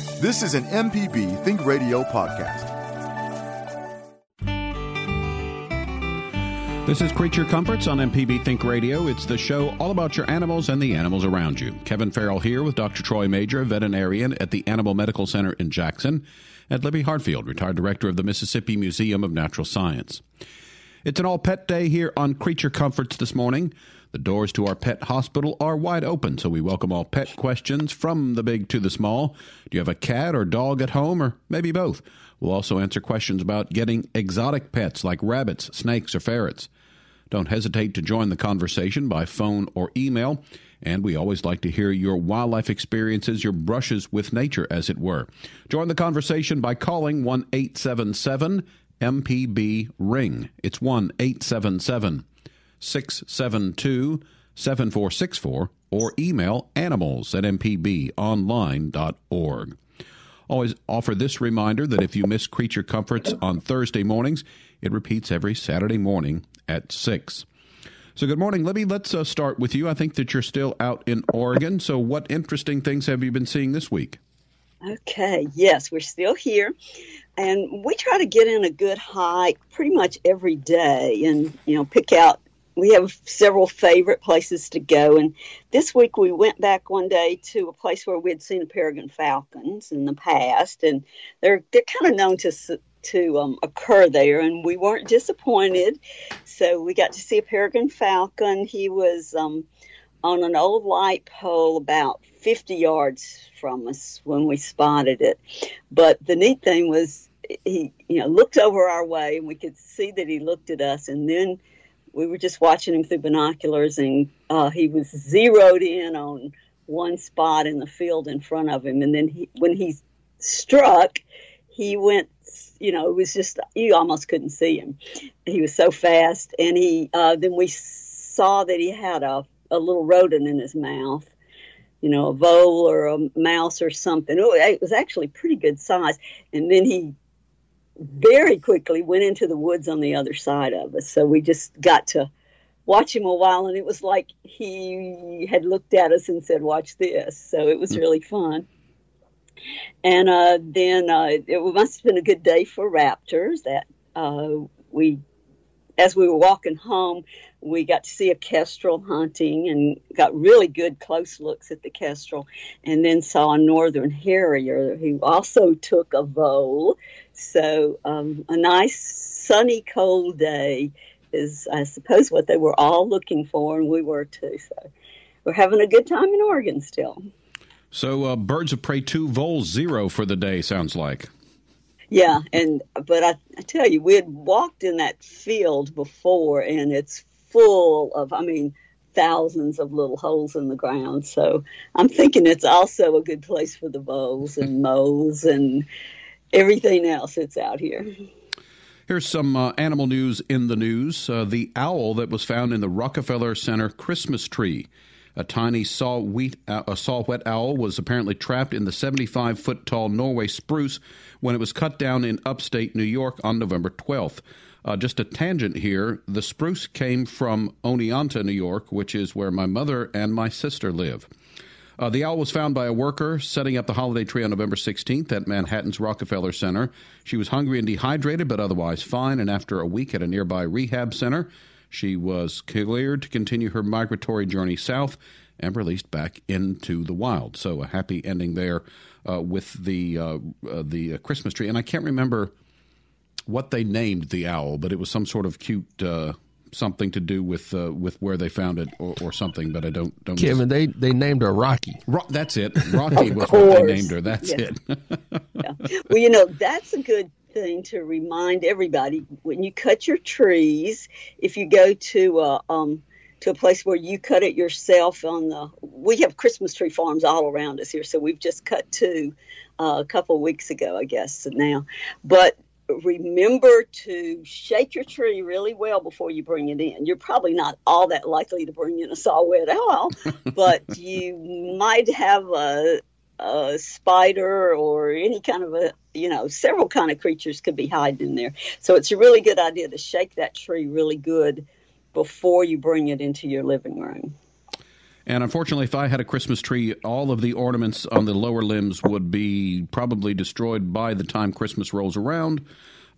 This is an MPB Think Radio podcast. This is Creature Comforts on MPB Think Radio. It's the show all about your animals and the animals around you. Kevin Farrell here with Dr. Troy Majure, veterinarian at the Animal Medical Center in Jackson, and Libby Hartfield, retired director of the Mississippi Museum of Natural Science. It's an all pet day here on Creature Comforts this morning. The doors to our pet hospital are wide open, so we welcome all pet questions from the big to the small. Do you have a cat or dog at home, or maybe both? We'll also answer questions about getting exotic pets like rabbits, snakes, or ferrets. Don't hesitate to join the conversation by phone or email. And we always like to hear your wildlife experiences, your brushes with nature, as it were. Join the conversation by calling 1 877 MPB Ring. It's 1 877 672 7464 or email animals at mpbonline.org. Always offer this reminder that if you miss Creature Comforts on Thursday mornings, it repeats every Saturday morning at 6. So, good morning, Libby. Let's uh, start with you. I think that you're still out in Oregon. So, what interesting things have you been seeing this week? Okay, yes, we're still here. And we try to get in a good hike pretty much every day and, you know, pick out we have several favorite places to go. And this week we went back one day to a place where we'd seen peregrine falcons in the past, and they're they're kind of known to to um, occur there, and we weren't disappointed. So we got to see a peregrine falcon. He was um, on an old light pole about 50 yards from us when we spotted it. But the neat thing was he, you know, looked over our way, and we could see that he looked at us, and then we were just watching him through binoculars, and uh, he was zeroed in on one spot in the field in front of him. And then he, when he struck, he went. You know, it was just you almost couldn't see him. He was so fast, and he. Uh, then we saw that he had a a little rodent in his mouth. You know, a vole or a mouse or something. It was actually pretty good size. And then he very quickly went into the woods on the other side of us. So we just got to watch him a while, and it was like he had looked at us and said, "Watch this." So it was hmm. really fun. And uh, then uh, it must have been a good day for raptors. That uh, we, as we were walking home, we got to see a kestrel hunting and got really good close looks at the kestrel, and then saw a northern harrier who also took a vole so um, a nice sunny cold day is, I suppose, what they were all looking for, and we were too. So we're having a good time in Oregon still. So uh, birds of prey two, voles zero for the day. Sounds like. Yeah, and but I, I tell you, we had walked in that field before, and it's full of. I mean thousands of little holes in the ground. So I'm thinking it's also a good place for the voles and moles and everything else that's out here. Here's some uh, animal news in the news. Uh, the owl that was found in the Rockefeller Center Christmas tree. A tiny saw-whet, uh, a saw-whet owl was apparently trapped in the 75-foot tall Norway spruce when it was cut down in upstate New York on November 12th. Uh, just a tangent here. The spruce came from Oneonta, New York, which is where my mother and my sister live. Uh, the owl was found by a worker setting up the holiday tree on November 16th at Manhattan's Rockefeller Center. She was hungry and dehydrated, but otherwise fine, and after a week at a nearby rehab center, she was cleared to continue her migratory journey south and released back into the wild. So a happy ending there uh, with the uh, uh the Christmas tree. And I can't remember what they named the owl, but it was some sort of cute uh, something to do with uh, with where they found it or, or, something, but I don't don't. Kevin, they they named her Rocky. Ro- that's it. Rocky was what they named her. That's yes. it. yeah. Well, you know that's a good thing to remind everybody when you cut your trees. If you go to uh, um, to a place where you cut it yourself on the we have christmas tree farms all around us here so we've just cut two uh, a couple of weeks ago i guess now but remember to shake your tree really well before you bring it in. You're probably not all that likely to bring in a saw-whet owl, but you might have a, a spider or any kind of a you know several kind of creatures could be hiding in there. So it's a really good idea to shake that tree really good before you bring it into your living room. And unfortunately, if I had a Christmas tree, all of the ornaments on the lower limbs would be probably destroyed by the time Christmas rolls around.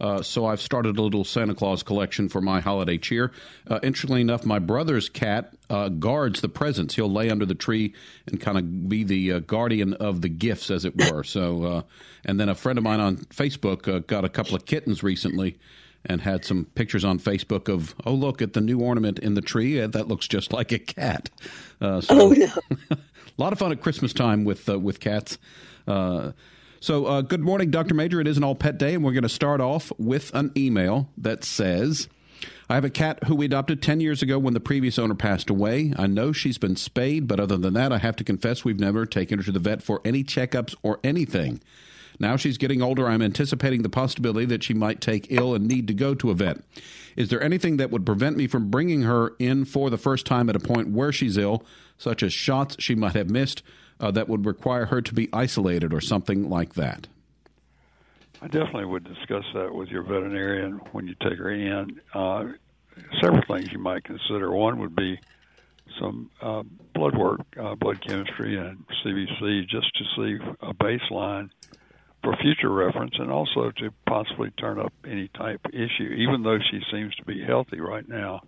Uh, so I've started a little Santa Claus collection for my holiday cheer. Uh, interestingly enough, my brother's cat uh, guards the presents. He'll lay under the tree and kind of be the uh, guardian of the gifts, as it were. So, uh, and then a friend of mine on Facebook uh, got a couple of kittens recently. And had some pictures on Facebook of, oh, look at the new ornament in the tree. That looks just like a cat. Uh, oh, so, oh, no. a lot of fun at Christmas time with uh, with cats. Uh, so, uh, good morning, Dr. Majure. It is an all pet day, and we're going to start off with an email that says, I have a cat who we adopted 10 years ago when the previous owner passed away. I know she's been spayed, but other than that, I have to confess we've never taken her to the vet for any checkups or anything. Now she's getting older. I'm anticipating the possibility that she might take ill and need to go to a vet. Is there anything that would prevent me from bringing her in for the first time at a point where she's ill, such as shots she might have missed, uh, that would require her to be isolated or something like that? I definitely would discuss that with your veterinarian when you take her in. Uh, several things you might consider. One would be some uh, blood work, uh, blood chemistry, and CBC, just to see a baseline for future reference, and also to possibly turn up any type issue. Even though she seems to be healthy right now,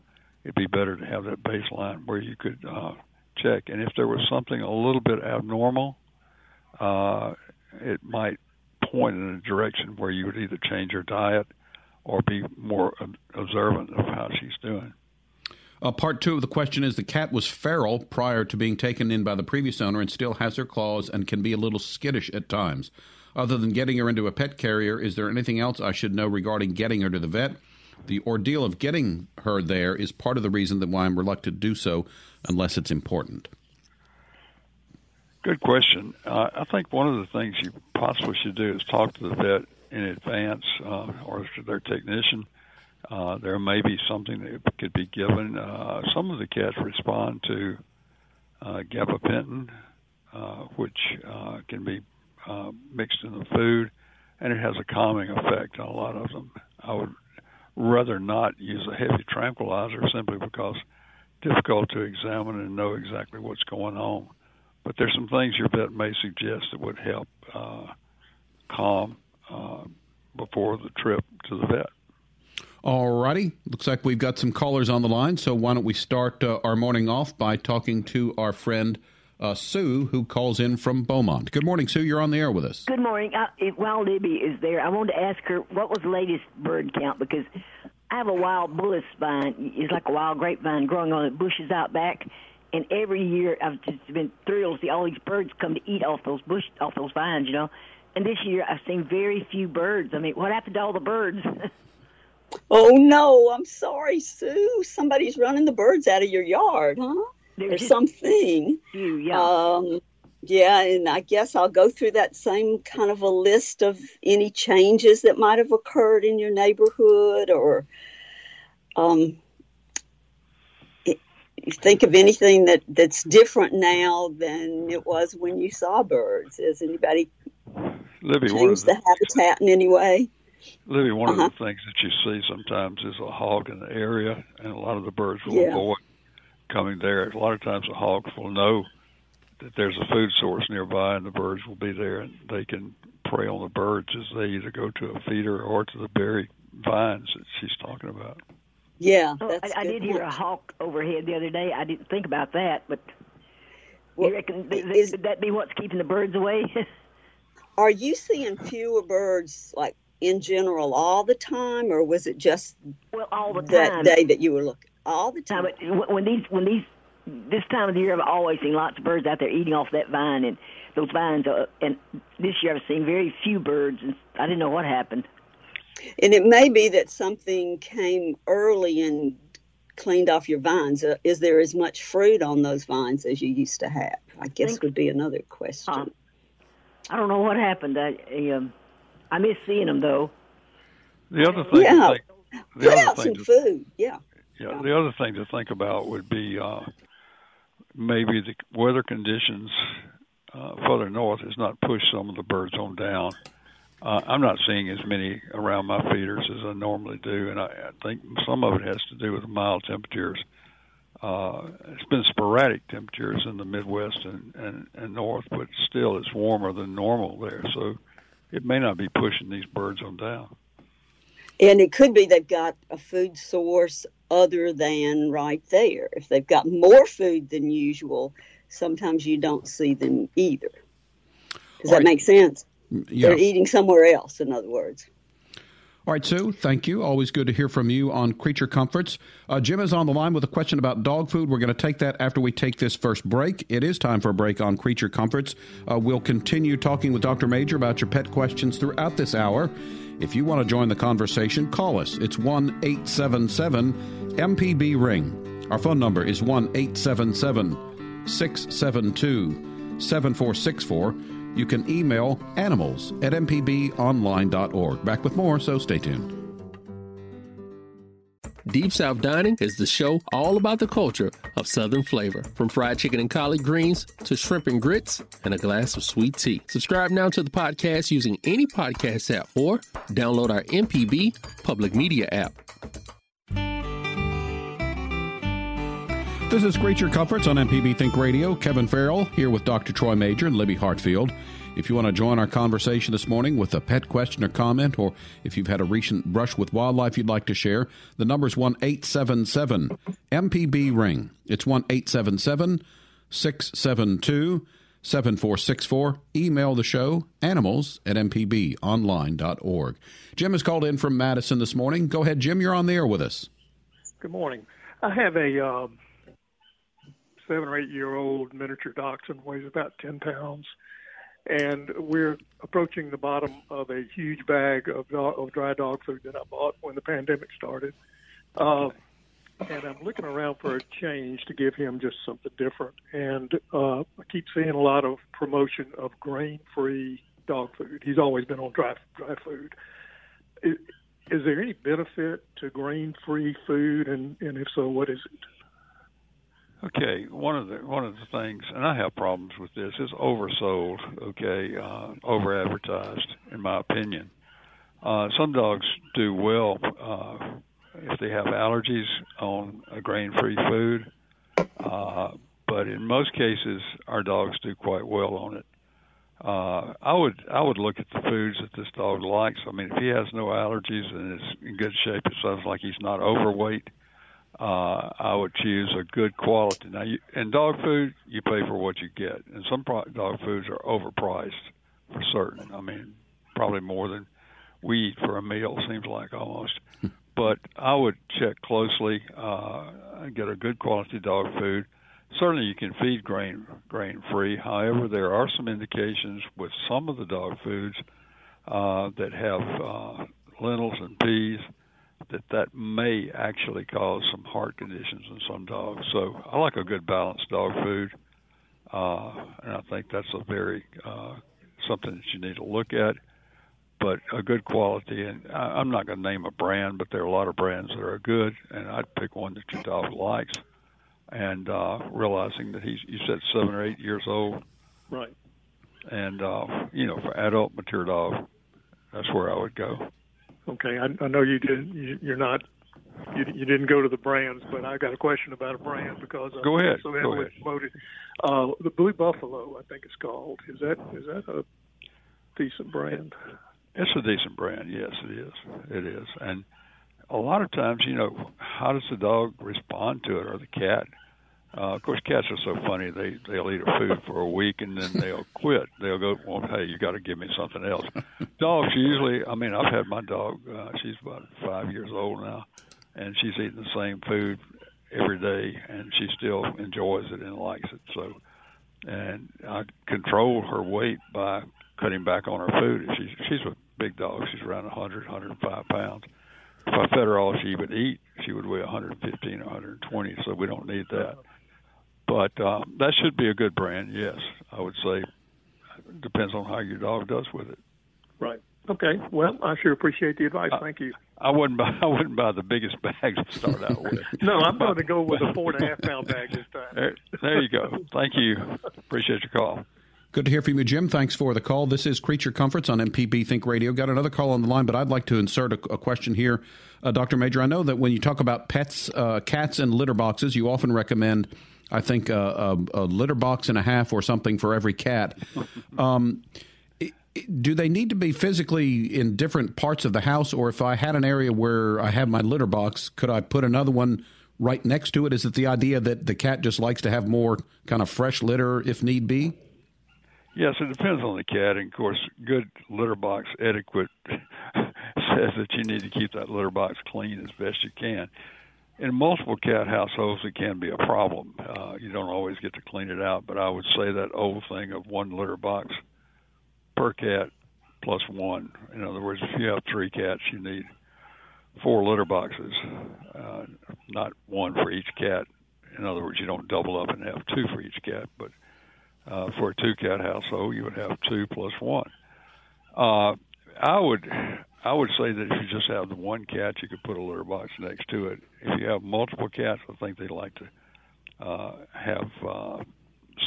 it'd be better to have that baseline where you could uh, check. And if there was something a little bit abnormal, uh, it might point in a direction where you would either change your diet or be more observant of how she's doing. Uh, part two of the question is the cat was feral prior to being taken in by the previous owner and still has her claws and can be a little skittish at times. Other than getting her into a pet carrier, is there anything else I should know regarding getting her to the vet? The ordeal of getting her there is part of the reason that why I'm reluctant to do so unless it's important. Good question. Uh, I think one of the things you possibly should do is talk to the vet in advance uh, or to their technician. Uh, there may be something that could be given. Uh, some of the cats respond to uh, gabapentin, uh, which uh, can be uh, mixed in the food, and it has a calming effect on a lot of them. I would rather not use a heavy tranquilizer simply because difficult to examine and know exactly what's going on. But there's some things your vet may suggest that would help uh, calm uh, before the trip to the vet. All righty. Looks like we've got some callers on the line. So why don't we start uh, our morning off by talking to our friend uh, Sue, who calls in from Beaumont. Good morning, Sue. You're on the air with us. Good morning. Uh, while Libby is there, I wanted to ask her what was the latest bird count because I have a wild bullace vine. It's like a wild grapevine growing on the bushes out back. And every year I've just been thrilled to see all these birds come to eat off those bush, off those vines, you know. And this year I've seen very few birds. I mean, what happened to all the birds? oh no, I'm sorry, Sue. Somebody's running the birds out of your yard, huh? There's or something. Few, yeah. Um, yeah, and I guess I'll go through that same kind of a list of any changes that might have occurred in your neighborhood or um, it, think of anything that, that's different now than it was when you saw birds. Has anybody Libby, changed the, the, habitat in any way? Libby, one uh-huh. of the things that you see sometimes is a hog in the area, and a lot of the birds will yeah. avoid coming there. A lot of times the hogs will know that there's a food source nearby and the birds will be there and they can prey on the birds as they either go to a feeder or to the berry vines that she's talking about. Yeah, oh, I, I did hear a hawk overhead the other day. I didn't think about that, but well, you reckon th- is, would that be what's keeping the birds away? are you seeing fewer birds like in general all the time, or was it just well all the time that day that you were looking all the time? But when these when these this time of the year, I've always seen lots of birds out there eating off that vine, and those vines. Are, and this year, I've seen very few birds, and I didn't know what happened. And it may be that something came early and cleaned off your vines. Uh, is there as much fruit on those vines as you used to have? I guess Think, would be another question. Uh, I don't know what happened. I I, um, I miss seeing them though. The other thing, yeah, think, the put out some to, food. Yeah. Yeah. The other thing to think about would be uh, maybe the weather conditions uh, further north has not pushed some of the birds on down. Uh, I'm not seeing as many around my feeders as I normally do, and I, I think some of it has to do with mild temperatures Uh, it's been sporadic temperatures in the Midwest and, and, and North, but still it's warmer than normal there. So it may not be pushing these birds on down. And it could be they've got a food source other than right there. If they've got more food than usual, sometimes you don't see them either. Does that right. make sense? Yeah. They're eating somewhere else, in other words. All right, Sue, thank you. Always good to hear from you on Creature Comforts. Uh, Jim is on the line with a question about dog food. We're going to take that after we take this first break. It is time for a break on Creature Comforts. Uh, we'll continue talking with Dr. Majure about your pet questions throughout this hour. If you want to join the conversation, call us. It's 1 877 MPB Ring. Our phone number is 1 877 672 7464. You can email animals at mpbonline.org. Back with more, so stay tuned. Deep South Dining is the show all about the culture of Southern flavor, from fried chicken and collard greens to shrimp and grits and a glass of sweet tea. Subscribe now to the podcast using any podcast app or download our MPB public media app. This is Creature Comforts on MPB Think Radio. Kevin Farrell here with Dr. Troy Majure and Libby Hartfield. If you want to join our conversation this morning with a pet question or comment, or if you've had a recent brush with wildlife you'd like to share, the number is 1 877 MPB Ring. It's 1 877 672 7464. Email the show animals at mpbonline.org. Jim has called in from Madison this morning. Go ahead, Jim. You're on the air with us. Good morning. I have a um, seven or eight year old miniature dachshund, weighs about 10 pounds, and we're approaching the bottom of a huge bag of, dog, of dry dog food that I bought when the pandemic started. Uh, and I'm looking around for a change to give him just something different. And uh, I keep seeing a lot of promotion of grain free dog food. He's always been on dry, dry food. Is, is there any benefit to grain free food? And, and if so, what is it? Okay, one of the one of the things, and I have problems with this, is oversold. Okay, uh, over advertised, in my opinion. Uh, some dogs do well uh, if they have allergies on a grain-free food, uh, but in most cases, our dogs do quite well on it. Uh, I would I would look at the foods that this dog likes. I mean, if he has no allergies and is in good shape, it sounds like he's not overweight uh, I would choose a good quality. Now, you, in dog food, you pay for what you get, and some pro- dog foods are overpriced for certain. I mean, probably more than we eat for a meal seems like almost. but I would check closely uh, and get a good quality dog food. Certainly, you can feed grain grain free. However, there are some indications with some of the dog foods uh, that have uh, lentils and peas that that may actually cause some heart conditions in some dogs. So I like a good balanced dog food, uh, and I think that's a very uh, something that you need to look at. But a good quality, and I, I'm not going to name a brand, but there are a lot of brands that are good, and I'd pick one that your dog likes. And uh, realizing that he's, you said seven or eight years old, right? And uh, you know, for adult mature dog, that's where I would go. Okay, I, I know you didn't. You, you're not. You, you didn't go to the brands, but I got a question about a brand because go I'm ahead. so go ahead. promoted. Uh, the Blue Buffalo, I think it's called. Is that is that a decent brand? It's a decent brand. Yes, it is. It is, and a lot of times, you know, how does the dog respond to it or the cat? Uh, of course, cats are so funny. They they'll eat a food for a week and then they'll quit. They'll go, well, hey, you got to give me something else. Dogs usually. I mean, I've had my dog. Uh, she's about five years old now, and she's eating the same food every day, and she still enjoys it and likes it. So, and I control her weight by cutting back on her food. She's she's a big dog. She's around 100, 105 pounds. If I fed her all she would eat, she would weigh 115 or 120. So we don't need that. But um, that should be a good brand. Yes, I would say. Depends on how your dog does with it. Right. Okay. Well, I sure appreciate the advice. Thank you. I wouldn't buy. I wouldn't buy the biggest bag to start out with. no, I'm going to go with a four and a half pound bag this time. There, there you go. Thank you. Appreciate your call. Good to hear from you, Jim. Thanks for the call. This is Creature Comforts on MPB Think Radio. Got another call on the line, but I'd like to insert a, a question here. Uh, Dr. Majure, I know that when you talk about pets, uh, cats, and litter boxes, you often recommend, I think, uh, a, a, litter box and a half or something for every cat. Um, do they need to be physically in different parts of the house, or if I had an area where I have my litter box, could I put another one right next to it? Is it the idea that the cat just likes to have more kind of fresh litter if need be? Yes, it depends on the cat. And of course, good litter box etiquette says that you need to keep that litter box clean as best you can. In multiple cat households, it can be a problem. Uh, you don't always get to clean it out, but I would say that old thing of one litter box per cat plus one. In other words, if you have three cats, you need four litter boxes, uh, not one for each cat. In other words, you don't double up and have two for each cat, but uh, for a two cat household, you would have two plus one. Uh, I would I would say that if you just have the one cat, you could put a litter box next to it. If you have multiple cats, I think they like to uh, have uh,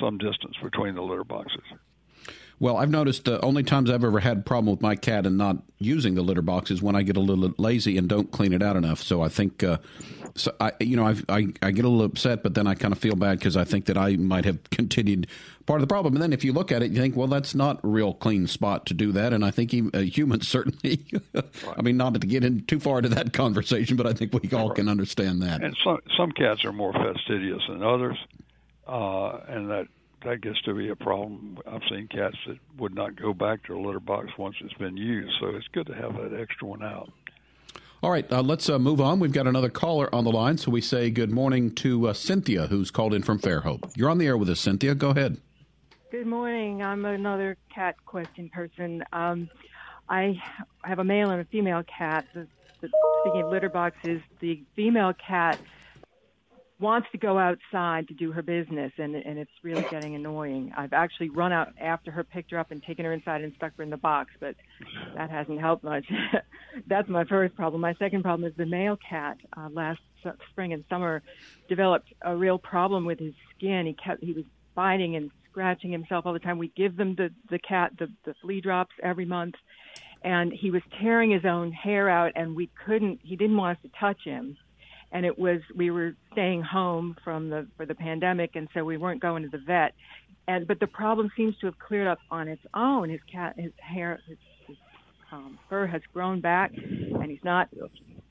some distance between the litter boxes. Well, I've noticed the only times I've ever had a problem with my cat and not using the litter box is when I get a little lazy and don't clean it out enough. So I think, uh, so I, you know, I, I, I get a little upset, but then I kind of feel bad because I think that I might have continued part of the problem. And then if you look at it, you think, well, that's not a real clean spot to do that. And I think uh, humans certainly, I mean, not to get in too far into that conversation, but I think we all can understand that. And some some cats are more fastidious than others, uh, and that that gets to be a problem. I've seen cats that would not go back to a litter box once it's been used, so it's good to have that extra one out. All right, uh, let's uh, move on. We've got another caller on the line, so we say good morning to uh, Cynthia, who's called in from Fairhope. You're on the air with us, Cynthia. Go ahead. Good morning. I'm another cat question person. Um, I have a male and a female cat. The, the, speaking of litter boxes, the female cat wants to go outside to do her business and and it's really getting annoying. I've actually run out after her, picked her up and taken her inside and stuck her in the box, but that hasn't helped much. That's my first problem. My second problem is the male cat uh, last spring and summer developed a real problem with his skin. He kept he was biting and scratching himself all the time. We give them the the cat the the flea drops every month and he was tearing his own hair out and we couldn't he didn't want us to touch him and it was we were staying home from the for the pandemic, and so we weren't going to the vet. And but the problem seems to have cleared up on its own. His cat, his hair, his, his um, fur has grown back, and he's not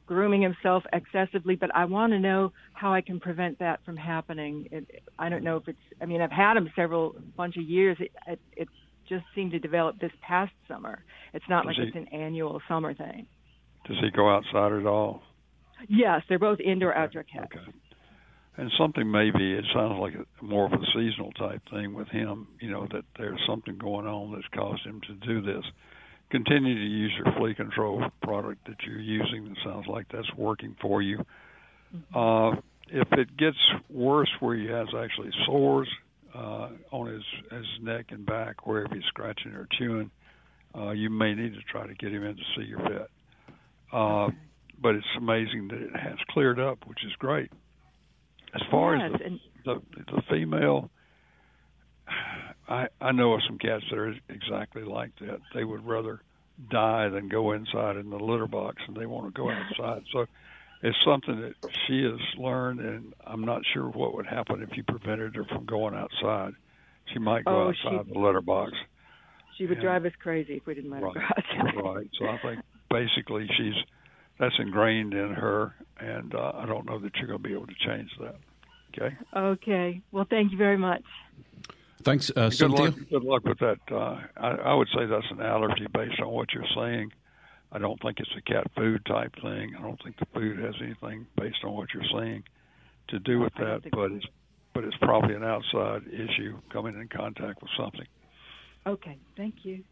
grooming himself excessively. But I want to know how I can prevent that from happening. It, I don't know if it's. I mean, I've had him several bunch of years. It, it, it just seemed to develop this past summer. It's not does like he, it's an annual summer thing. Does he go outside at all? Yes, they're both indoor outdoor cats. Okay. And something maybe it sounds like a, more of a seasonal type thing with him. You know that there's something going on that's caused him to do this. Continue to use your flea control product that you're using. It sounds like that's working for you. Mm-hmm. Uh, if it gets worse, where he has actually sores uh, on his his neck and back, wherever he's scratching or chewing, uh, you may need to try to get him in to see your vet. Uh, okay but it's amazing that it has cleared up, which is great. As far yes, as the, the, the female, I I know of some cats that are exactly like that. They would rather die than go inside in the litter box, and they want to go outside. So it's something that she has learned, and I'm not sure what would happen if you prevented her from going outside. She might go oh, outside she, the litter box. She would and, drive us crazy if we didn't let right, her go outside. right. So I think basically she's that's ingrained in her, and uh, I don't know that you're going to be able to change that. Okay. Okay. Well, thank you very much. Thanks, uh, good Cynthia. Luck, good luck with that. Uh, I, I would say that's an allergy based on what you're saying. I don't think it's a cat food type thing. I don't think the food has anything based on what you're saying to do with that, but it's but it's probably an outside issue coming in contact with something. Okay, thank you.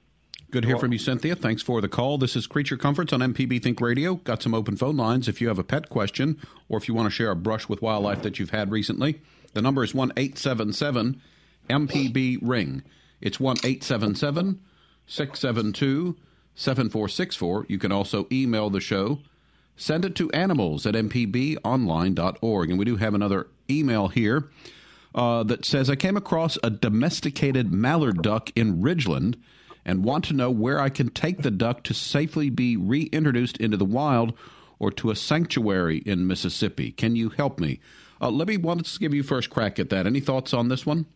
Good to hear from you, Cynthia. Thanks for the call. This is Creature Comforts on MPB Think Radio. Got some open phone lines if you have a pet question or if you want to share a brush with wildlife that you've had recently. The number is 1 877 MPB Ring. It's 1 877 672 7464. You can also email the show. Send it to animals at mpbonline.org. And we do have another email here. uh, that says I came across a domesticated mallard duck in Ridgeland and want to know where I can take the duck to safely be reintroduced into the wild or to a sanctuary in Mississippi. Can you help me? Uh, me wanted to give you first crack at that. Any thoughts on this one?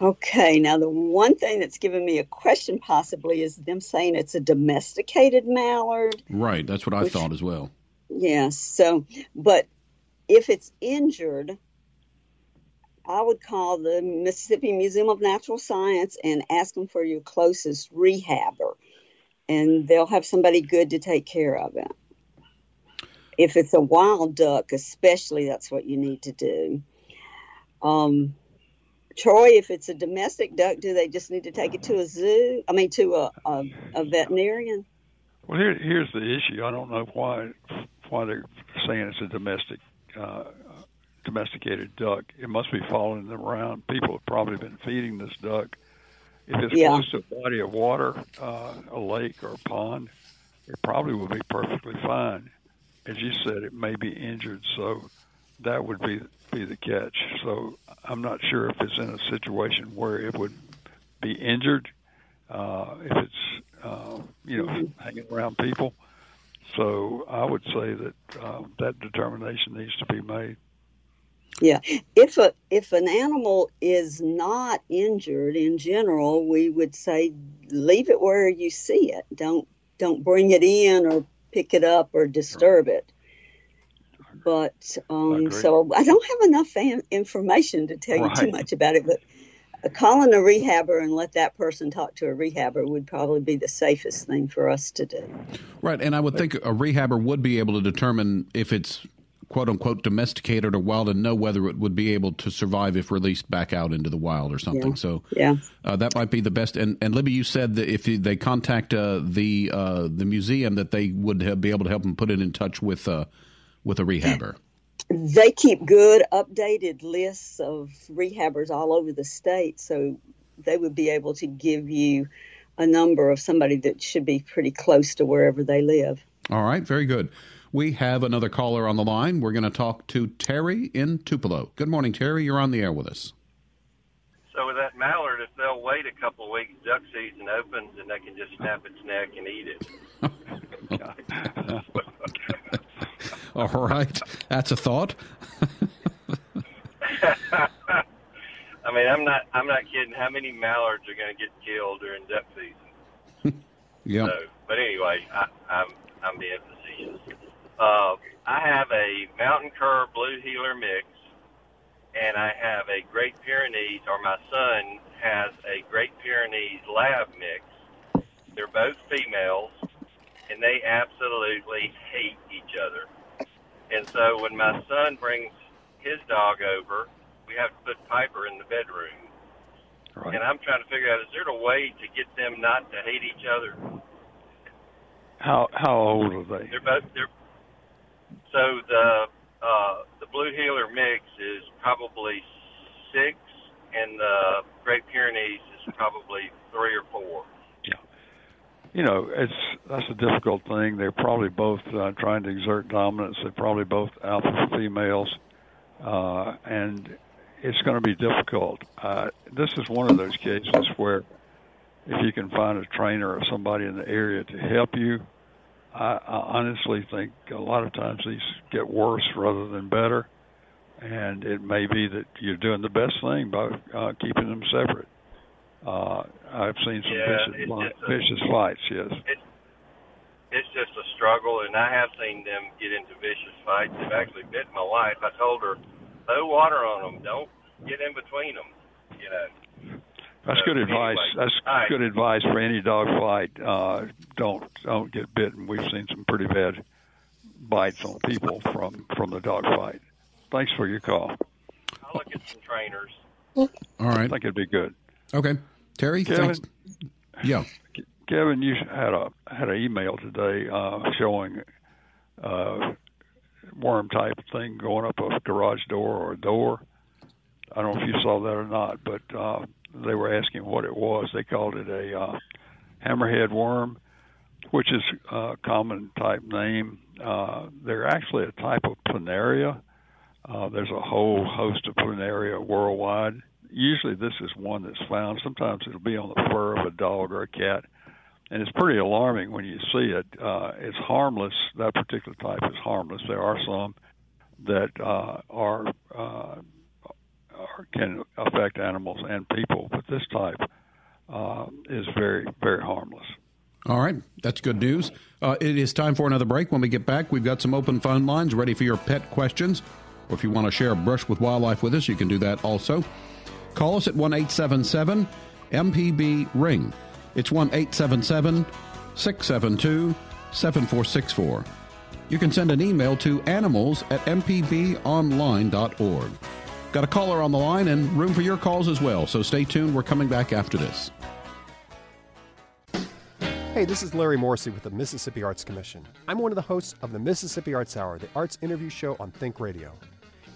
Okay, now the one thing that's given me a question possibly is them saying it's a domesticated mallard. Right, that's what I Which- thought as well. Yes, so, but if it's injured, I would call the Mississippi Museum of Natural Science and ask them for your closest rehabber, and they'll have somebody good to take care of it. If it's a wild duck, especially, that's what you need to do. Um, Troy, if it's a domestic duck, do they just need to take it to a zoo? I mean, to a, a, a veterinarian? Well, here, here's the issue. I don't know why why they're saying it's a domestic uh, domesticated duck. It must be following them around. People have probably been feeding this duck. If it's Yeah. close to a body of water, uh, a lake or a pond, it probably will be perfectly fine. As you said, it may be injured, so that would be be the catch. So I'm not sure if it's in a situation where it would be injured. Uh, if it's uh, you know hanging around people, so I would say that uh, that determination needs to be made. Yeah, if a if an animal is not injured in general, we would say leave it where you see it. Don't don't bring it in or pick it up or disturb it. But um, Agreed. so I don't have enough fan- information to tell you too much about it. But calling a rehabber and let that person talk to a rehabber would probably be the safest thing for us to do. Right, and I would think a rehabber would be able to determine if it's quote unquote domesticated or wild and know whether it would be able to survive if released back out into the wild or something. Yeah. So Yeah. uh, that might be the best. And, and Libby, you said that if they contact uh, the uh, the museum, that they would have, be able to help them put it in touch with uh, with a rehabber. they keep good updated lists of rehabbers all over the state so they would be able to give you a number of somebody that should be pretty close to wherever they live All right, very good. We have another caller on the line. We're going to talk to Terry in Tupelo. Good morning, Terry. You're on the air with us. So with that mallard, if they'll wait a couple of weeks, duck season opens, and they can just snap its neck and eat it. All right, that's a thought. I mean, I'm not, I'm not kidding. How many mallards are going to get killed during duck season? Yeah. So, but anyway, I, I'm, I'm being facetious. Uh, I have a mountain cur blue heeler mix, and I have a Great Pyrenees, or my son has a Great Pyrenees lab mix. They're both females, and they absolutely hate each other. And so when my son brings his dog over, we have to put Piper in the bedroom. Right. And I'm trying to figure out is there a way to get them not to hate each other? How how old are they? They're both they're so the uh, the Blue Heeler mix is probably six, and the Great Pyrenees is probably three or four. Yeah, You know, it's that's a difficult thing. They're probably both uh, trying to exert dominance. They're probably both alpha females, uh, and it's going to be difficult. Uh, this is one of those cases where, if you can find a trainer or somebody in the area to help you, I, I honestly think a lot of times these get worse rather than better, and it may be that you're doing the best thing by uh, keeping them separate. Uh, I've seen some Yeah, vicious, it's li- a- vicious fights. Yes. It's just a struggle, and I have seen them get into vicious fights. They've actually bit my wife. I told her, throw water on them. Don't get in between them. You know. That's So, good advice. anyway, That's all right. good advice for any dog fight. Uh, don't don't get bitten. We've seen some pretty bad bites on people from from the dog fight. Thanks for your call. I'll look at some trainers. All right. I think it'd be good. Okay. Terry, Kevin? thanks. Yeah. Kevin, you had a had an email today uh, showing uh, worm type thing going up a garage door or a door. I don't know if you saw that or not, but uh, they were asking what it was. They called it a uh, hammerhead worm, which is a common type name. Uh, they're actually a type of planaria. Uh, there's a whole host of planaria worldwide. Usually, this is one that's found. Sometimes it'll be on the fur of a dog or a cat, and it's pretty alarming when you see it. Uh, it's harmless. That particular type is harmless. There are some that uh, are, uh, can affect animals and people, but this type uh, is very very harmless. All right, that's good news. Uh, it is time for another break. When we get back, we've got some open phone lines ready for your pet questions. Or if you want to share a brush with wildlife with us, you can do that also. Call us at 1 877 MPB Ring. It's 1 877 672 7464. You can send an email to animals at mpbonline.org. Got a caller on the line and room for your calls as well, so stay tuned. We're coming back after this. Hey, this is Larry Morrisey with the Mississippi Arts Commission. I'm one of the hosts of the Mississippi Arts Hour, the arts interview show on Think Radio.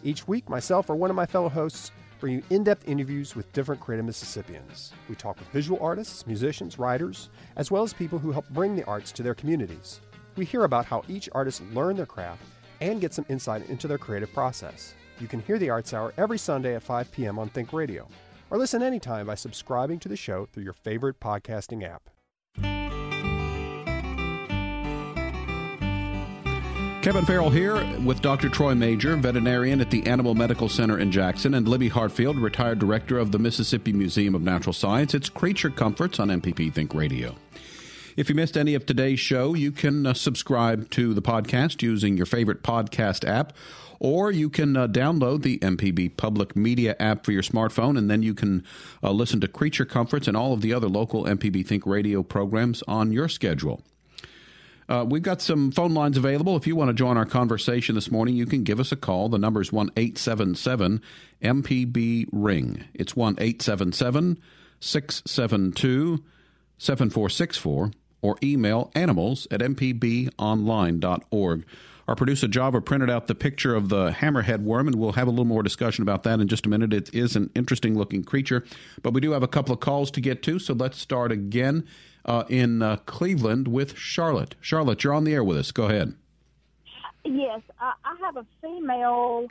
Each week, myself or one of my fellow hosts bring you in depth interviews with different creative Mississippians. We talk with visual artists, musicians, writers, as well as people who help bring the arts to their communities. We hear about how each artist learned their craft and get some insight into their creative process. You can hear the Arts Hour every Sunday at 5 p.m. on Think Radio, or listen anytime by subscribing to the show through your favorite podcasting app. Kevin Farrell here with Dr. Troy Majure, veterinarian at the Animal Medical Center in Jackson, and Libby Hartfield, retired director of the Mississippi Museum of Natural Science. It's Creature Comforts on MPB Think Radio. If you missed any of today's show, you can uh, subscribe to the podcast using your favorite podcast app, or you can uh, download the MPB Public Media app for your smartphone, and then you can uh, listen to Creature Comforts and all of the other local MPB Think Radio programs on your schedule. Uh, we've got some phone lines available. If you want to join our conversation this morning, you can give us a call. The number is 1 877 MPB Ring. It's 1 877 672 7464 or email animals at mpbonline.org. Our producer Java printed out the picture of the hammerhead worm, and we'll have a little more discussion about that in just a minute. It is an interesting looking creature, but we do have a couple of calls to get to, so let's start again uh, in uh, Cleveland with Charlotte. Charlotte, you're on the air with us. Go ahead. Yes, I, have a female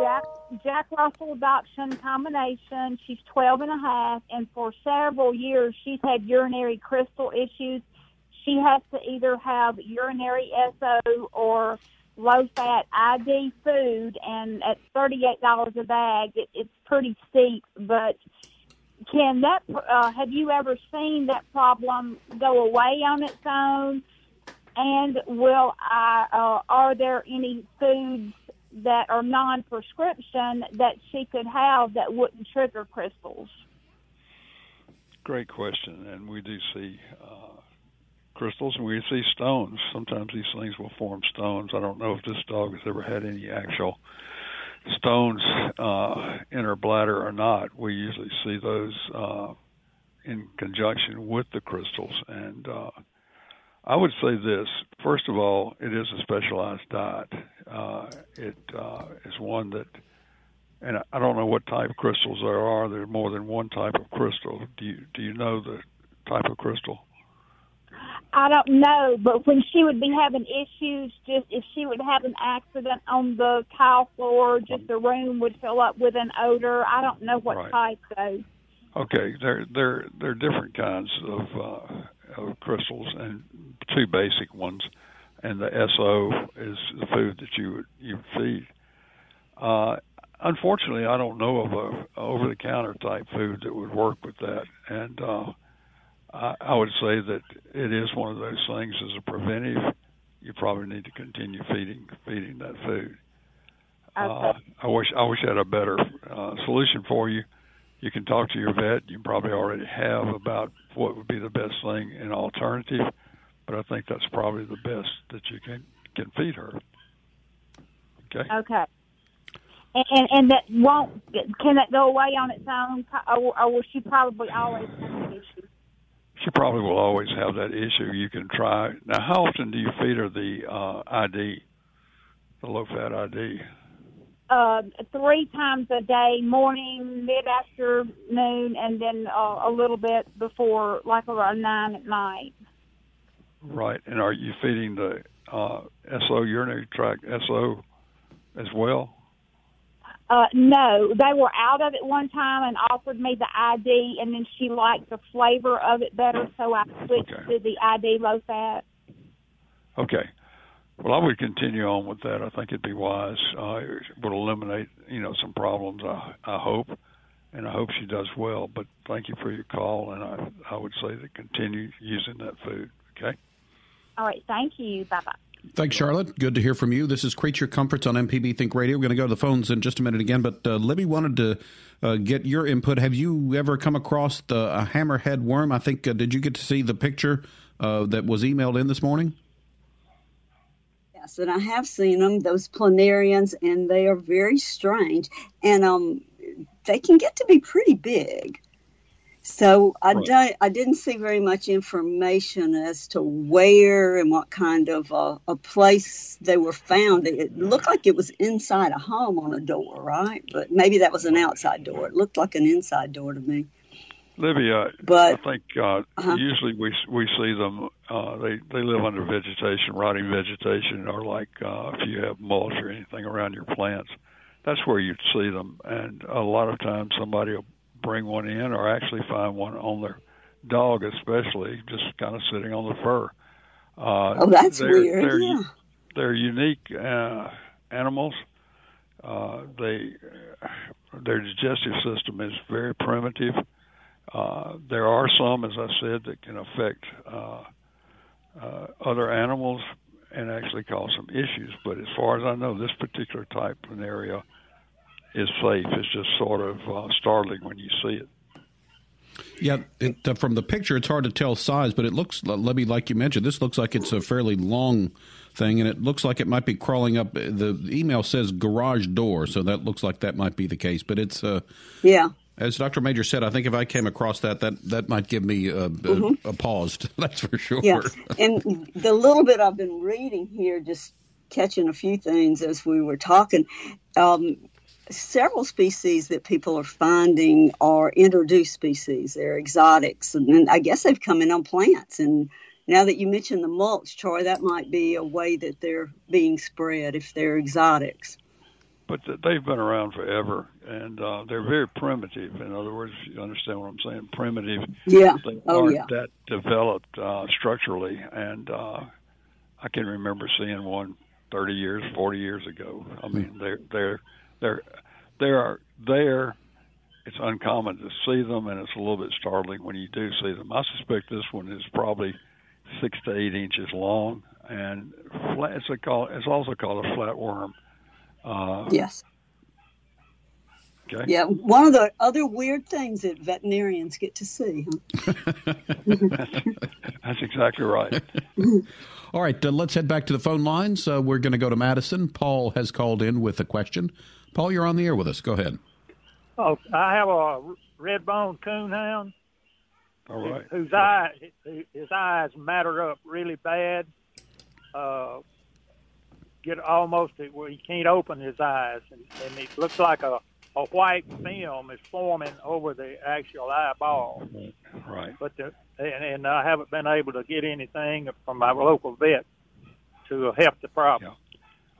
Jack Jack Russell adoption combination. She's 12 and a half, and for several years she's had urinary crystal issues. She has to either have urinary SO or low fat ID food, and at $38 a bag, it, it's pretty steep, but can that uh, have you ever seen that problem go away on its own? And will I, uh, are there any foods that are non-prescription that she could have that wouldn't trigger crystals? Great question and we do see uh, crystals and we see stones sometimes these things will form stones i don't know if this dog has ever had any actual stones uh, in her bladder or not. We usually see those uh, in conjunction with the crystals. And uh, I would say this first of all, it is a specialized diet. Uh, it uh, is one that, and I don't know what type of crystals there are. There's more than one type of crystal. Do you do you know the type of crystal? I don't know, but when she would be having issues, just if she would have an accident on the tile floor, just the room would fill up with an odor. I don't know what Right. type though. Okay, there there there are different kinds of, uh, of crystals, and two basic ones, and the SO is the food that you would you feed. Uh, unfortunately, I don't know of a over the counter type food that would work with that, and uh, I, I would say that it is one of those things as a preventive. You probably need to continue feeding feeding that food. Uh, I wish I wish I had a better uh, solution for you. You can talk to your vet. You probably already have about what would be the best thing in alternative, but I think that's probably the best that you can can feed her. Okay. Okay. And, and and that won't can that go away on its own, or, or will she probably always have an issue? She probably will always have that issue. You can try. Now, how often do you feed her the uh, ID, the low fat ID? Uh, three times a day, morning, mid afternoon, and then uh, a little bit before, like around nine at night. Right. And are you feeding the uh, SO urinary tract SO as well? Uh, no, they were out of it one time and offered me the ID, and then she liked the flavor of it better, so I switched Okay. to the ID low fat. Okay. Well, I would continue on with that. I think it'd be wise. Uh, it would eliminate, you know, some problems. I, I hope, and I hope she does well. But thank you for your call, and I, I would say to continue using that food. Okay. All right, thank you. Bye bye. Thanks, Charlotte. Good to hear from you. This is Creature Comforts on MPB Think Radio. We're going to go to the phones in just a minute again, but uh, Libby wanted to uh, get your input. Have you ever come across the a hammerhead worm? I think, uh, did you get to see the picture uh, that was emailed in this morning? Yes, and I have seen them, those planarians, and they are very strange. And um, they can get to be pretty big. So I Right. don't, I didn't see very much information as to where and what kind of uh, a place they were found. It looked like it was inside a home on a door, right? But maybe that was an outside door. It looked like an inside door to me. Libby, uh, But- I think uh, Uh-huh. usually we we see them. Uh, they they live under vegetation, rotting vegetation, or like uh, if you have mulch or anything around your plants, that's where you'd see them. And a lot of times somebody will bring one in, or actually find one on their dog, especially just kind of sitting on the fur. Uh, Oh, that's they're, weird, They're, yeah. they're unique uh, animals. Uh, they their digestive system is very primitive. Uh, there are some, as I said, that can affect uh, uh, other animals and actually cause some issues. But as far as I know, this particular type of area is safe. It's just sort of uh, startling when you see it. Yeah, it, uh, from the picture, it's hard to tell size, but it looks, Libby, like you mentioned, this looks like it's a fairly long thing, and it looks like it might be crawling up. The email says garage door, so that looks like that might be the case. But it's, uh, Yeah. as Dr. Majure said, I think if I came across that, that that might give me a, a, Mhm. a pause. That's for sure. Yeah, and the little bit I've been reading here, just catching a few things as we were talking. Um, several species that people are finding are introduced species. They're exotics, and, I guess they've come in on plants. And now that you mentioned the mulch, Troy, that might be a way that they're being spread if they're exotics. But they've been around forever, and uh, they're very primitive. In other words, if you understand what I'm saying, primitive. Yeah. They Oh, aren't yeah. that developed uh, structurally, and uh, I can remember seeing one 30 years, 40 years ago. I mean, they're they're they're they are there. It's uncommon to see them, and it's a little bit startling when you do see them. I suspect this one is probably six to eight inches long, and flat, it's a call. It's also called a flatworm. Uh, Yes. Okay. Yeah, one of the other weird things that veterinarians get to see. Huh? That's exactly right. All right, uh, let's head back to the phone lines. Uh, we're going to go to Madison. Paul has called in with a question. Paul, you're on the air with us. Go ahead. Oh, I have a red bone coonhound All right. whose eye his eyes matter up really bad. Uh, get almost where he can't open his eyes, and, and it looks like a a white film is forming over the actual eyeball. Right. But the, and, and I haven't been able to get anything from my local vet to help the problem.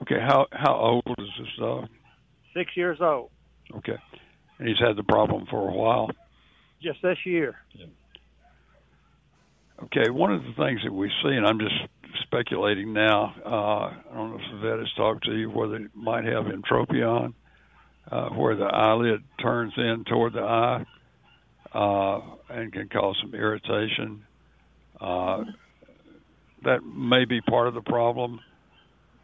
Okay. How how old is this dog? Six years old, Okay. And he's had the problem for a while. just this year. Okay, one of the things that we see, and I'm just speculating now, uh, I don't know if the vet has talked to you, whether it might have entropion, uh, where the eyelid turns in toward the eye uh, and can cause some irritation. Uh, that may be part of the problem.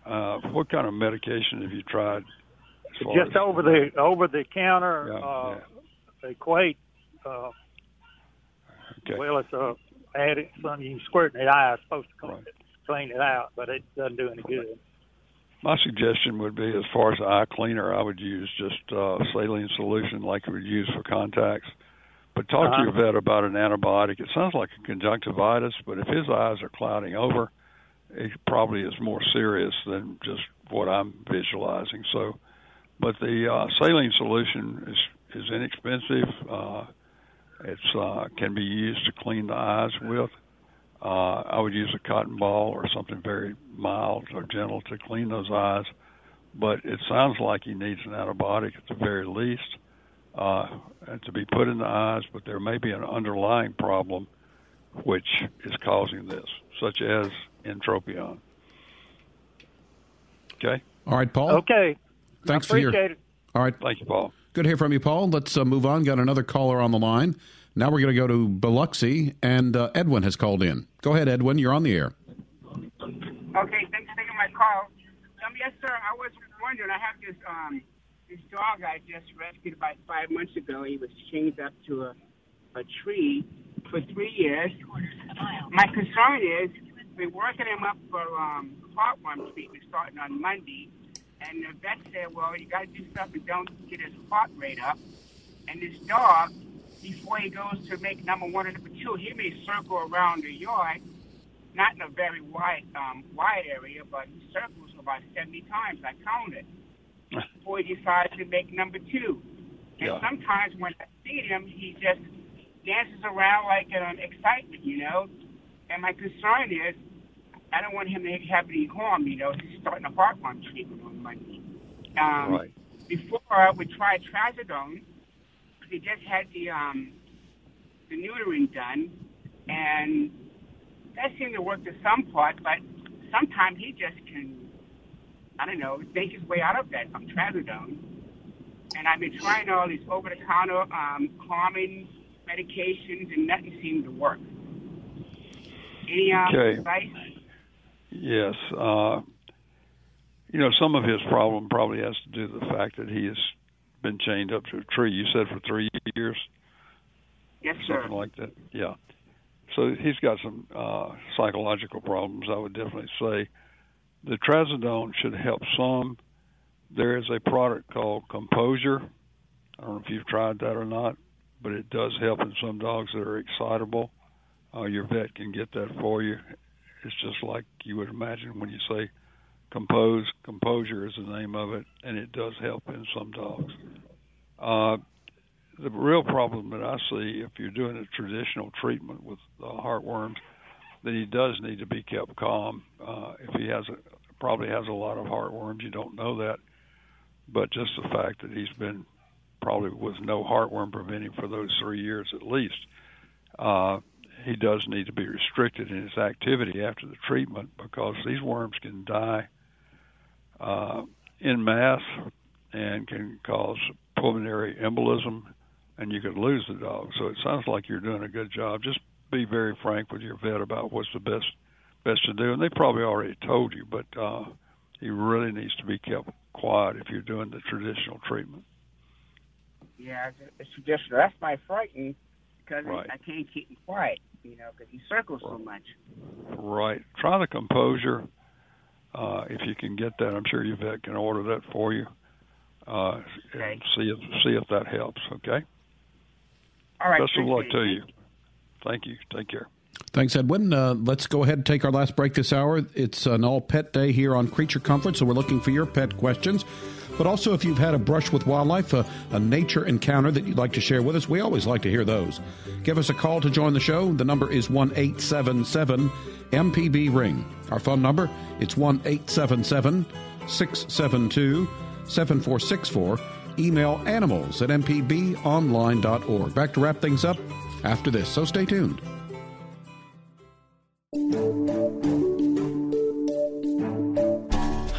Uh, what kind of medication have you tried? Far Just as- over the over the counter Yeah, uh, equate. Uh, Okay. Well, it's a added something you squirt in the eye. It's supposed to clean, clean it out, but it doesn't do any good. My suggestion would be, as far as eye cleaner, I would use just uh, saline solution like you would use for contacts. But talk to your Uh-huh. vet about an antibiotic. It sounds like a conjunctivitis, but if his eyes are clouding over, it probably is more serious than just what I'm visualizing. So, but the uh, saline solution is is inexpensive. Uh, it's uh, can be used to clean the eyes with. Uh, I would use a cotton ball or something very mild or gentle to clean those eyes. but it sounds like he needs an antibiotic at the very least uh, to be put in the eyes. But there may be an underlying problem which is causing this, such as entropion. Okay. All right, Paul. Okay. Thanks for your. it. All right. Thank you, Paul. Good to hear from you, Paul. Let's uh, move on. Got another caller on the line. Now we're going to go to Biloxi, and uh, Edwin has called in. Go ahead, Edwin. You're on the air. Okay, thanks for taking my call. Um, yes, sir. I was wondering. I have this um this dog I just rescued about five months ago. He was chained up to a a tree for three years. My concern is we're working him up for um, heartworm treatment starting on Monday, and the vet said, "Well, you got to do something. Don't get his heart rate up." And this dog, before he goes to make number one and number two, he may circle around the yard, not in a very wide um, wide area, but he circles about 70 times. I counted before he decides to make number two. And Yeah. sometimes when I see him, he just dances around like an excitement, you know. And my concern is, I don't want him to have any harm, you know. He's starting a heartworm treatment on Monday. Um, Right. Before we tried trazodone, they just had the um, the neutering done, and that seemed to work to some part, but sometimes he just can, I don't know, think his way out of that from trazodone. And I've been trying all these over-the-counter um, calming medications, and nothing seemed to work. Any um, Okay. advice? Yes. Uh, you know, some of his problem probably has to do with the fact that he has been chained up to a tree. You said for three years, Yes, sir. something like that. Yeah. So he's got some uh, psychological problems. I would definitely say the trazodone should help some. There is a product called Composure. I don't know if you've tried that or not, but it does help in some dogs that are excitable. Uh, your vet can get that for you. It's just like you would imagine when you say compose. Composure is the name of it, and it does help in some dogs. Uh, the real problem that I see if you're doing a traditional treatment with uh, heartworms, then he does need to be kept calm. Uh, if he has a, probably has a lot of heartworms, you don't know that, but just the fact that he's been probably with no heartworm preventing for those three years at least, uh, he does need to be restricted in his activity after the treatment because these worms can die uh, in mass and can cause pulmonary embolism, and you could lose the dog. So it sounds like you're doing a good job. Just be very frank with your vet about what's the best best to do, and they probably already told you, but uh, he really needs to be kept quiet if you're doing the traditional treatment. Yeah, it's, traditional. That's my frighten because Right. I can't keep him quiet, you know, because he circles so much. Right. Try the composure. Uh, if you can get that, I'm sure your vet can order that for you. Uh, and see if see if that helps. Okay. All right. Best of luck to it. you. Thank you. Take care. Thanks, Edwin. Uh, let's go ahead and take our last break this hour. It's an all pet day here on Creature Comfort, so we're looking for your pet questions. But also, if you've had a brush with wildlife, a, a nature encounter that you'd like to share with us, we always like to hear those. Give us a call to join the show. The number is 1 877 MPB Ring. Our phone number, it's 1 877 672 7464. Email animals at mpbonline.org. Back to wrap things up after this, so stay tuned.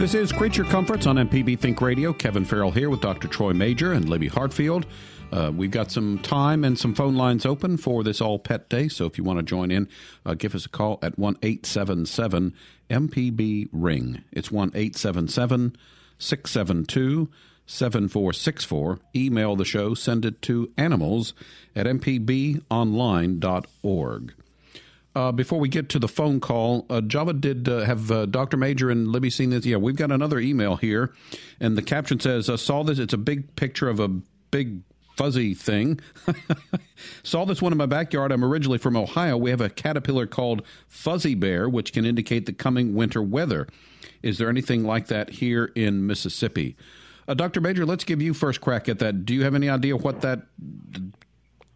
This is Creature Comforts on MPB Think Radio. Kevin Farrell here with Dr. Troy Majure and Libby Hartfield. Uh, we've got some time and some phone lines open for this All Pet Day, so if you want to join in, uh, give us a call at 1 877 MPB Ring. It's 1 877 672 7464. Email the show, send it to animals at mpbonline.org. Uh, before we get to the phone call, uh, Java did uh, have uh, Dr. Majure and Libby seen this? Yeah, we've got another email here, and the caption says, "I saw this. It's a big picture of a big fuzzy thing. saw this one in my backyard. I'm originally from Ohio. We have a caterpillar called fuzzy bear, which can indicate the coming winter weather. Is there anything like that here in Mississippi?" Uh, Dr. Majure, let's give you first crack at that. Do you have any idea what that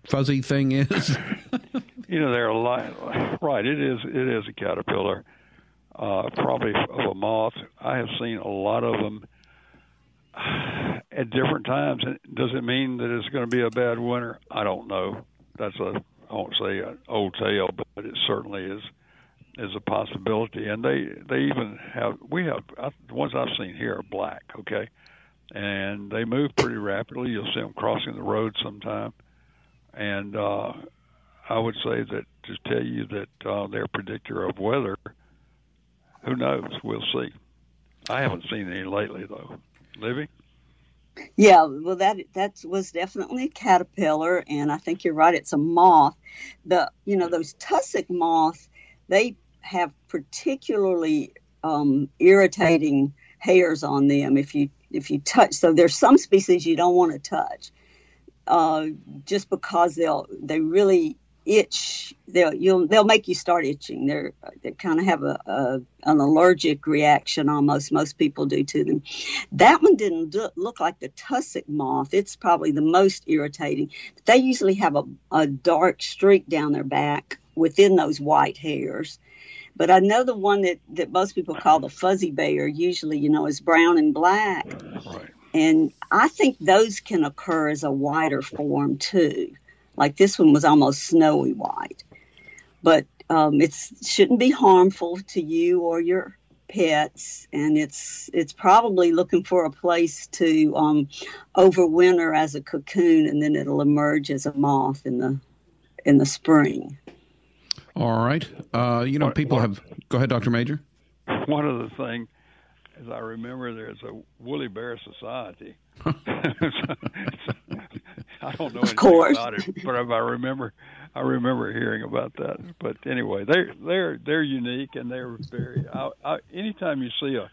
fuzzy thing is? you know, they're a lot. Right, it is. It is a caterpillar, uh, probably of a moth. I have seen a lot of them at different times. Does it mean that it's going to be a bad winter? I don't know. That's a I won't say an old tale, but it certainly is is a possibility. And they they even have we have the ones I've seen here are black. Okay, and they move pretty rapidly. You'll see them crossing the road sometime and uh, I would say that to tell you that uh, they're predictor of weather, who knows? We'll see. I haven't seen any lately, though. Libby? Yeah, well, that that was definitely a caterpillar, and I think you're right. It's a moth. The you know those tussock moths, they have particularly um, irritating hairs on them if you if you touch. So there's some species you don't want to touch uh, just because they'll they really itch. They'll you'll they'll make you start itching. They're they kind of have a, a, an allergic reaction almost. Most people do to them. That one didn't do, look like the tussock moth. It's probably the most irritating. But they usually have a, a dark streak down their back within those white hairs. But I know the one that, that most people call the fuzzy bear usually, you know, is brown and black. Right. And I think those can occur as a wider form too. Like this one was almost snowy white. But um, it shouldn't be harmful to you or your pets, and it's it's probably looking for a place to um, overwinter as a cocoon, and then it'll emerge as a moth in the in the spring. All right. Uh, you know, people have. Go ahead, Doctor Majure. One of the things as I remember, there's a Woolly Bear Society. I don't know anything about it, but I remember, I remember hearing about that. But anyway, they're they're they're unique and they're very. I, I, anytime you see a,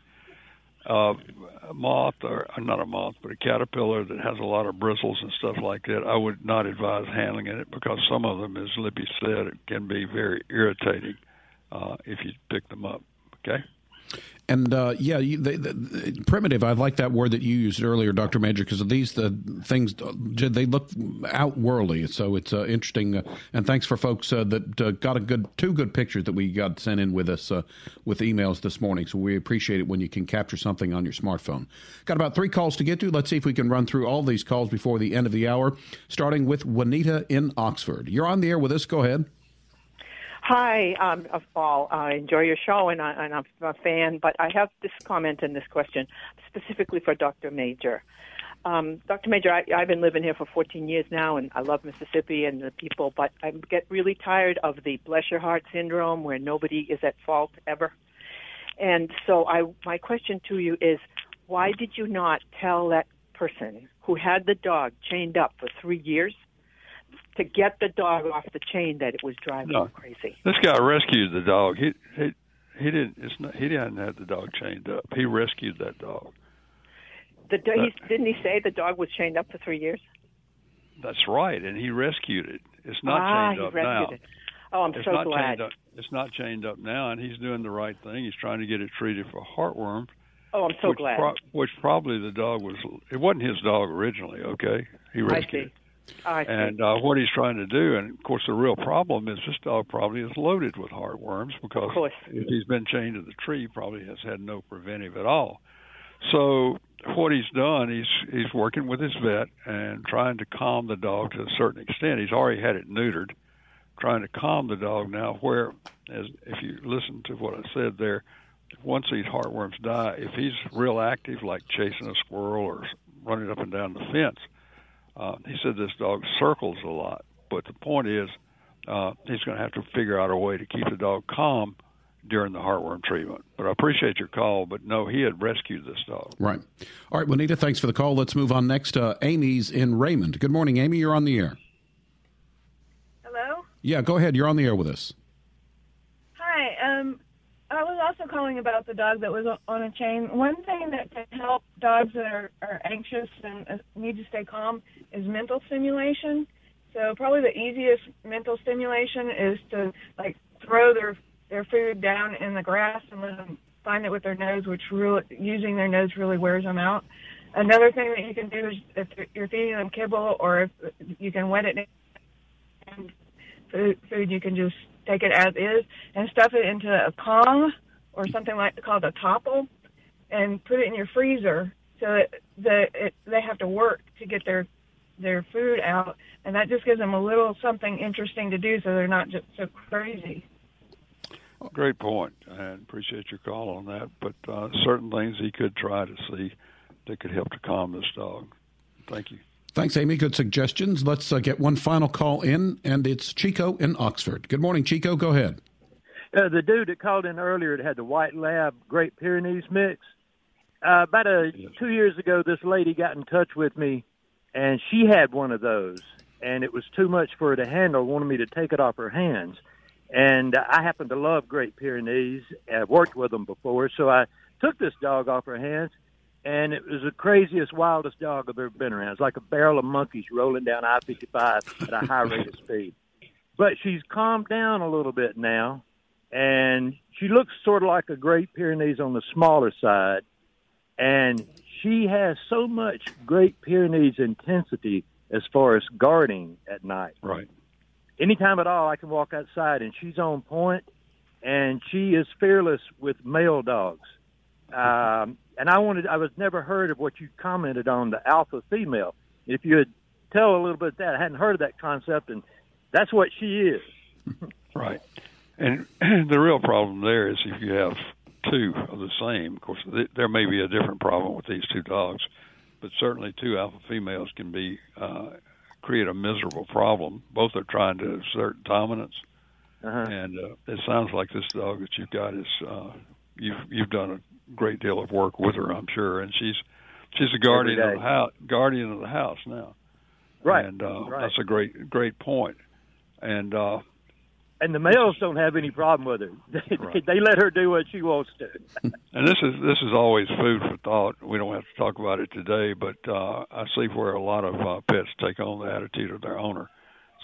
a moth or not a moth, but a caterpillar that has a lot of bristles and stuff like that, I would not advise handling it because some of them, as Libby said, it can be very irritating uh, if you pick them up. Okay. And uh, yeah, you, they, the, primitive. I like that word that you used earlier, Doctor Majure, because these the things they look outworldly. So it's uh, interesting. Uh, and thanks for folks uh, that uh, got a good two good pictures that we got sent in with us uh, with emails this morning. So we appreciate it when you can capture something on your smartphone. Got about three calls to get to. Let's see if we can run through all these calls before the end of the hour. Starting with Juanita in Oxford. You're on the air with us. Go ahead. Hi, um, Paul. I enjoy your show, and, I, I'm a fan. But I have this comment and this question specifically for Dr. Majure. Um, Dr. Majure, I, I've been living here for 14 years now, and I love Mississippi and the people. But I get really tired of the bless your heart syndrome, where nobody is at fault ever. And so, I my question to you is, why did you not tell that person who had the dog chained up for three years? To get the dog off the chain that it was driving no. him crazy. This guy rescued the dog. He he he didn't. It's not. He didn't have the dog chained up. He rescued that dog. The do- he, didn't he say the dog was chained up for three years? That's right, and he rescued it. It's not ah, chained up now. It. Oh, I'm it's so not glad. It's not chained up now, and he's doing the right thing. He's trying to get it treated for heartworm. Oh, I'm so which glad. Pro- which probably the dog was. It wasn't his dog originally. Okay, he rescued it. And uh, what he's trying to do, and of course the real problem is this dog probably is loaded with heartworms because if he's been chained to the tree, probably has had no preventive at all. So what he's done, he's he's working with his vet and trying to calm the dog to a certain extent. He's already had it neutered, trying to calm the dog now. Where, as if you listen to what I said there, once these heartworms die, if he's real active, like chasing a squirrel or running up and down the fence uh, he said this dog circles a lot, but the point is uh, he's going to have to figure out a way to keep the dog calm during the heartworm treatment. But I appreciate your call. But no, he had rescued this dog. Right. All right, Juanita, thanks for the call. Let's move on next. Uh, Amy's in Raymond. Good morning, Amy. You're on the air. Hello? Yeah, go ahead. You're on the air with us. I was also calling about the dog that was on a chain. One thing that can help dogs that are, are anxious and need to stay calm is mental stimulation. So probably the easiest mental stimulation is to like throw their their food down in the grass and let them find it with their nose, which really using their nose really wears them out. Another thing that you can do is if you're feeding them kibble or if you can wet it and food, food you can just take it as is and stuff it into a Kong or something like called a Toppl and put it in your freezer so that the it, they have to work to get their their food out and that just gives them a little something interesting to do so they're not just so crazy. Great point. and appreciate your call on that. But uh, certain things he could try to see that could help to calm this dog. Thank you. Thanks, Amy. Good suggestions. Let's uh, get one final call in, and it's Chico in Oxford. Good morning, Chico. Go ahead. Uh, the dude that called in earlier that had the white lab Great Pyrenees mix. Uh, about a two years ago, this lady got in touch with me, and she had one of those, and it was too much for her to handle. Wanted me to take it off her hands, and uh, I happen to love Great Pyrenees. I've worked with them before, so I took this dog off her hands, and it was the craziest, wildest dog I've ever been around. It's like a barrel of monkeys rolling down I-55 at a high rate of speed. But she's calmed down a little bit now, and she looks sort of like a Great Pyrenees on the smaller side, and she has so much Great Pyrenees intensity as far as guarding at night. Right. Anytime at all, I can walk outside, and she's on point, and she is fearless with male dogs. Um, and I wanted I was never heard of what you commented on the alpha female. If you would tell a little bit of that, I hadn't heard of that concept, and that's what she is. right. And the real problem there is if you have two of the same. Of course, th- there may be a different problem with these two dogs, but certainly two alpha females can be uh, create a miserable problem. Both are trying to assert dominance, uh-huh. and uh, it sounds like this dog that you've got is uh, you've you've done a great deal of work with her, I'm sure, and she's she's a guardian of the house, guardian of the house now. Right. And uh, right. that's a great great point. And uh, and the males don't have any problem with her. They, Right. they let her do what she wants to. and this is this is always food for thought. We don't have to talk about it today, but uh, I see where a lot of uh, pets take on the attitude of their owner.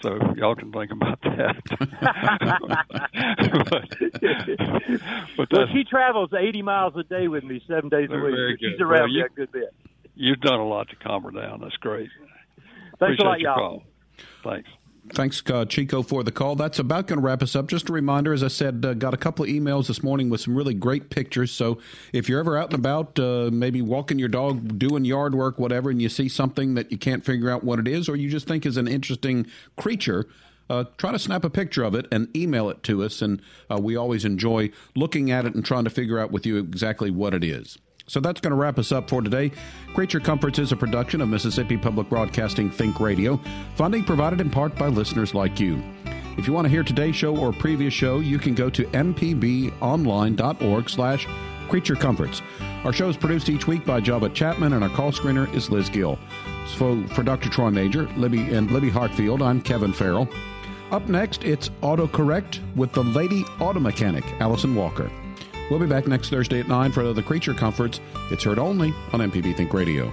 So y'all can think about that. but well, that's, she travels 80 miles a day with me seven days a week. but She's around Well, me you- a good bit. you've done a lot to calm her down. That's great. Thanks Appreciate a lot, y'all. call. Thanks. Thanks, uh, Chico, for the call. That's about going to wrap us up. Just a reminder, as I said, uh, got a couple of emails this morning with some really great pictures. So if you're ever out and about, uh, maybe walking your dog, doing yard work, whatever, and you see something that you can't figure out what it is, or you just think is an interesting creature, uh, try to snap a picture of it and email it to us. And uh, we always enjoy looking at it and trying to figure out with you exactly what it is. So that's going to wrap us up for today. Creature Comforts is a production of Mississippi Public Broadcasting Think Radio, funding provided in part by listeners like you. If you want to hear today's show or previous show, you can go to mpbonline.org slash creature comforts. Our show is produced each week by Java Chapman, and our call screener is Liz Gill. So for Dr. Troy Majure, Libby and Libby Hartfield, I'm Kevin Farrell. Up next, it's AutoCorrect with the lady auto mechanic, Allison Walker. We'll be back next Thursday at 9 for another Creature Comforts. It's heard only on MPB Think Radio.